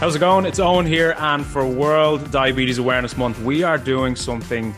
How's it going? It's Owen here, and for World Diabetes Awareness Month, we are doing something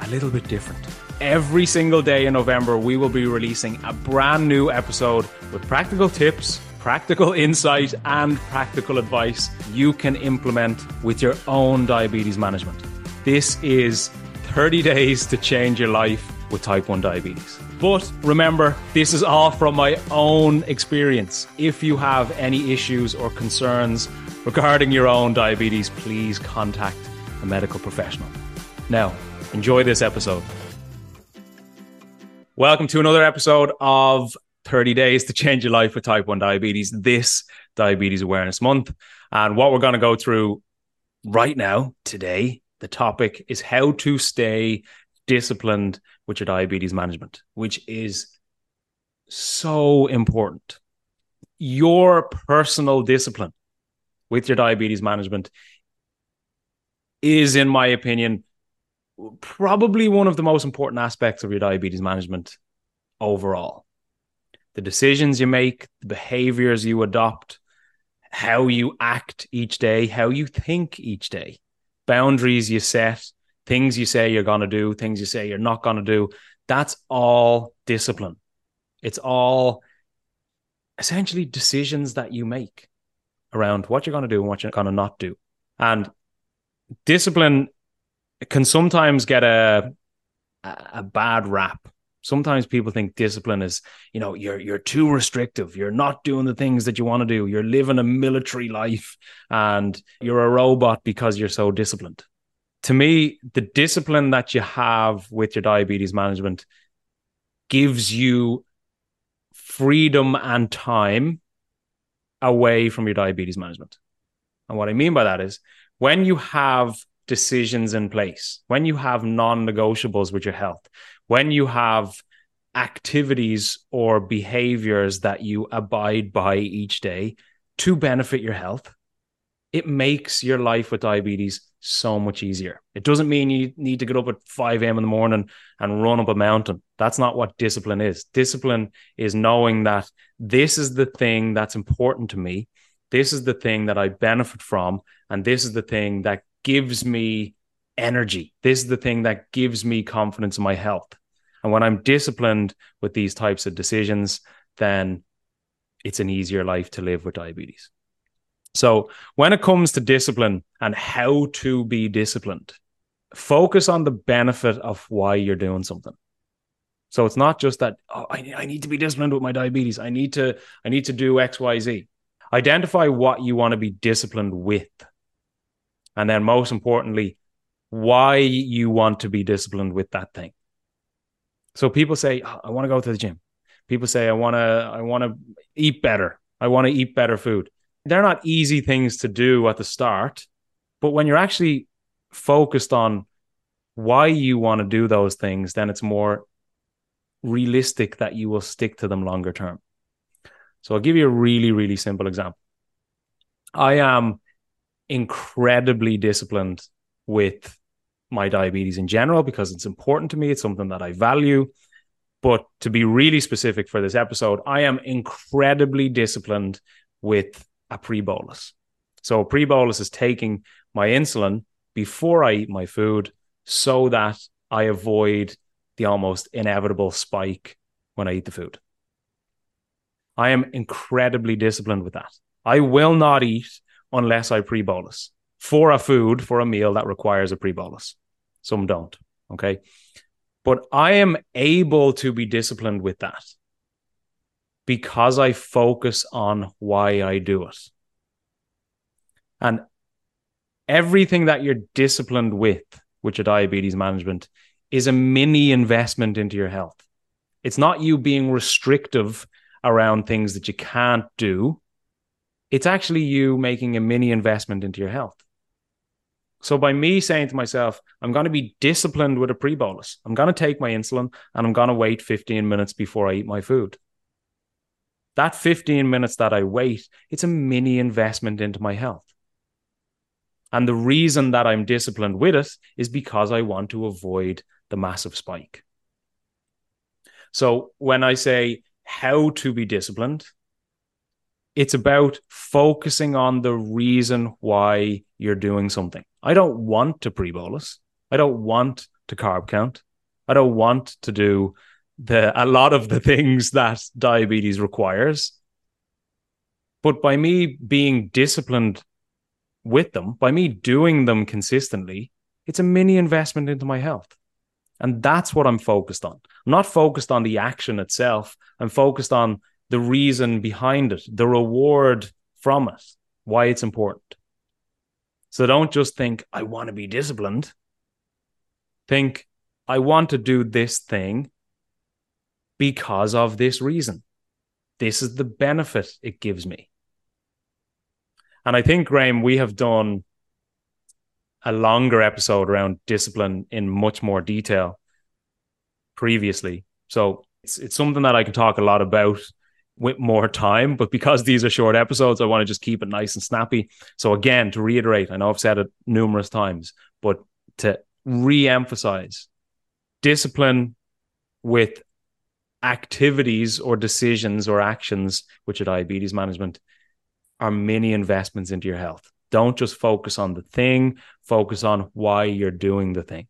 a little bit different. Every single day in November, we will be releasing a brand new episode with practical tips, practical insight, and practical advice you can implement with your own diabetes management. This is 30 days to change your life with type 1 diabetes. But remember, this is all from my own experience. If you have any issues or concerns, regarding your own diabetes, please contact a medical professional. Now, enjoy this episode. Welcome to another episode of 30 Days to Change Your Life with Type 1 Diabetes, this Diabetes Awareness Month. And what we're going to go through right now, today, the topic is how to stay disciplined with your diabetes management, which is so important. Your personal discipline with your diabetes management is, in my opinion, probably one of the most important aspects of your diabetes management overall. The decisions you make, the behaviors you adopt, how you act each day, how you think each day, boundaries you set, things you say you're going to do, things you say you're not going to do. That's all discipline. It's all essentially decisions that you make around what you're going to do and what you're going to not do. And discipline can sometimes get a a bad rap. Sometimes people think discipline is, you know, you're you're too restrictive. You're not doing the things that you want to do. You're living a military life and you're a robot because you're so disciplined. To me, the discipline that you have with your diabetes management gives you freedom and time away from your diabetes management. And what I mean by that is when you have decisions in place, when you have non negotiables with your health, when you have activities or behaviors that you abide by each day to benefit your health, it makes your life with diabetes so much easier. It doesn't mean you need to get up at 5 a.m. in the morning and run up a mountain. That's not what discipline is. Discipline is knowing that this is the thing that's important to me. This is the thing that I benefit from. And this is the thing that gives me energy. This is the thing that gives me confidence in my health. And when I'm disciplined with these types of decisions, then it's an easier life to live with diabetes. So when it comes to discipline and how to be disciplined, focus on the benefit of why you're doing something. So it's not just that oh, I, I need to be disciplined with my diabetes. I need to I need to do X Y Z. Identify what you want to be disciplined with, and then most importantly, why you want to be disciplined with that thing. So people say oh, I want to go to the gym. People say I want to I want to eat better. I want to eat better food they're not easy things to do at the start, but when you're actually focused on why you want to do those things, then it's more realistic that you will stick to them longer term. So I'll give you a really, really simple example. I am incredibly disciplined with my diabetes in general because it's important to me. It's something that I value. But to be really specific for this episode, I am incredibly disciplined with a pre bolus. So, pre bolus is taking my insulin before I eat my food so that I avoid the almost inevitable spike when I eat the food. I am incredibly disciplined with that. I will not eat unless I pre bolus for a food, for a meal that requires a pre bolus. Some don't. Okay. But I am able to be disciplined with that because I focus on why I do it. And everything that you're disciplined with, which your diabetes management, is a mini investment into your health. It's not you being restrictive around things that you can't do. It's actually you making a mini investment into your health. So by me saying to myself, I'm going to be disciplined with a pre bolus, I'm going to take my insulin and I'm going to wait 15 minutes before I eat my food that 15 minutes that I wait, it's a mini investment into my health. And the reason that I'm disciplined with it is because I want to avoid the massive spike. So when I say how to be disciplined, it's about focusing on the reason why you're doing something. I don't want to pre bolus. I don't want to carb count. I don't want to do the a lot of the things that diabetes requires. But by me being disciplined with them, by me doing them consistently, it's a mini investment into my health. And that's what I'm focused on. I'm not focused on the action itself. I'm focused on the reason behind it, the reward from it, why it's important. So don't just think, I want to be disciplined. Think, I want to do this thing because of this reason. This is the benefit it gives me. And I think, Graham, we have done a longer episode around discipline in much more detail previously. So it's it's something that I can talk a lot about with more time. But because these are short episodes, I want to just keep it nice and snappy. So again, to reiterate, I know I've said it numerous times, but to re-emphasize discipline with activities or decisions or actions, which are diabetes management, are many investments into your health. Don't just focus on the thing, focus on why you're doing the thing.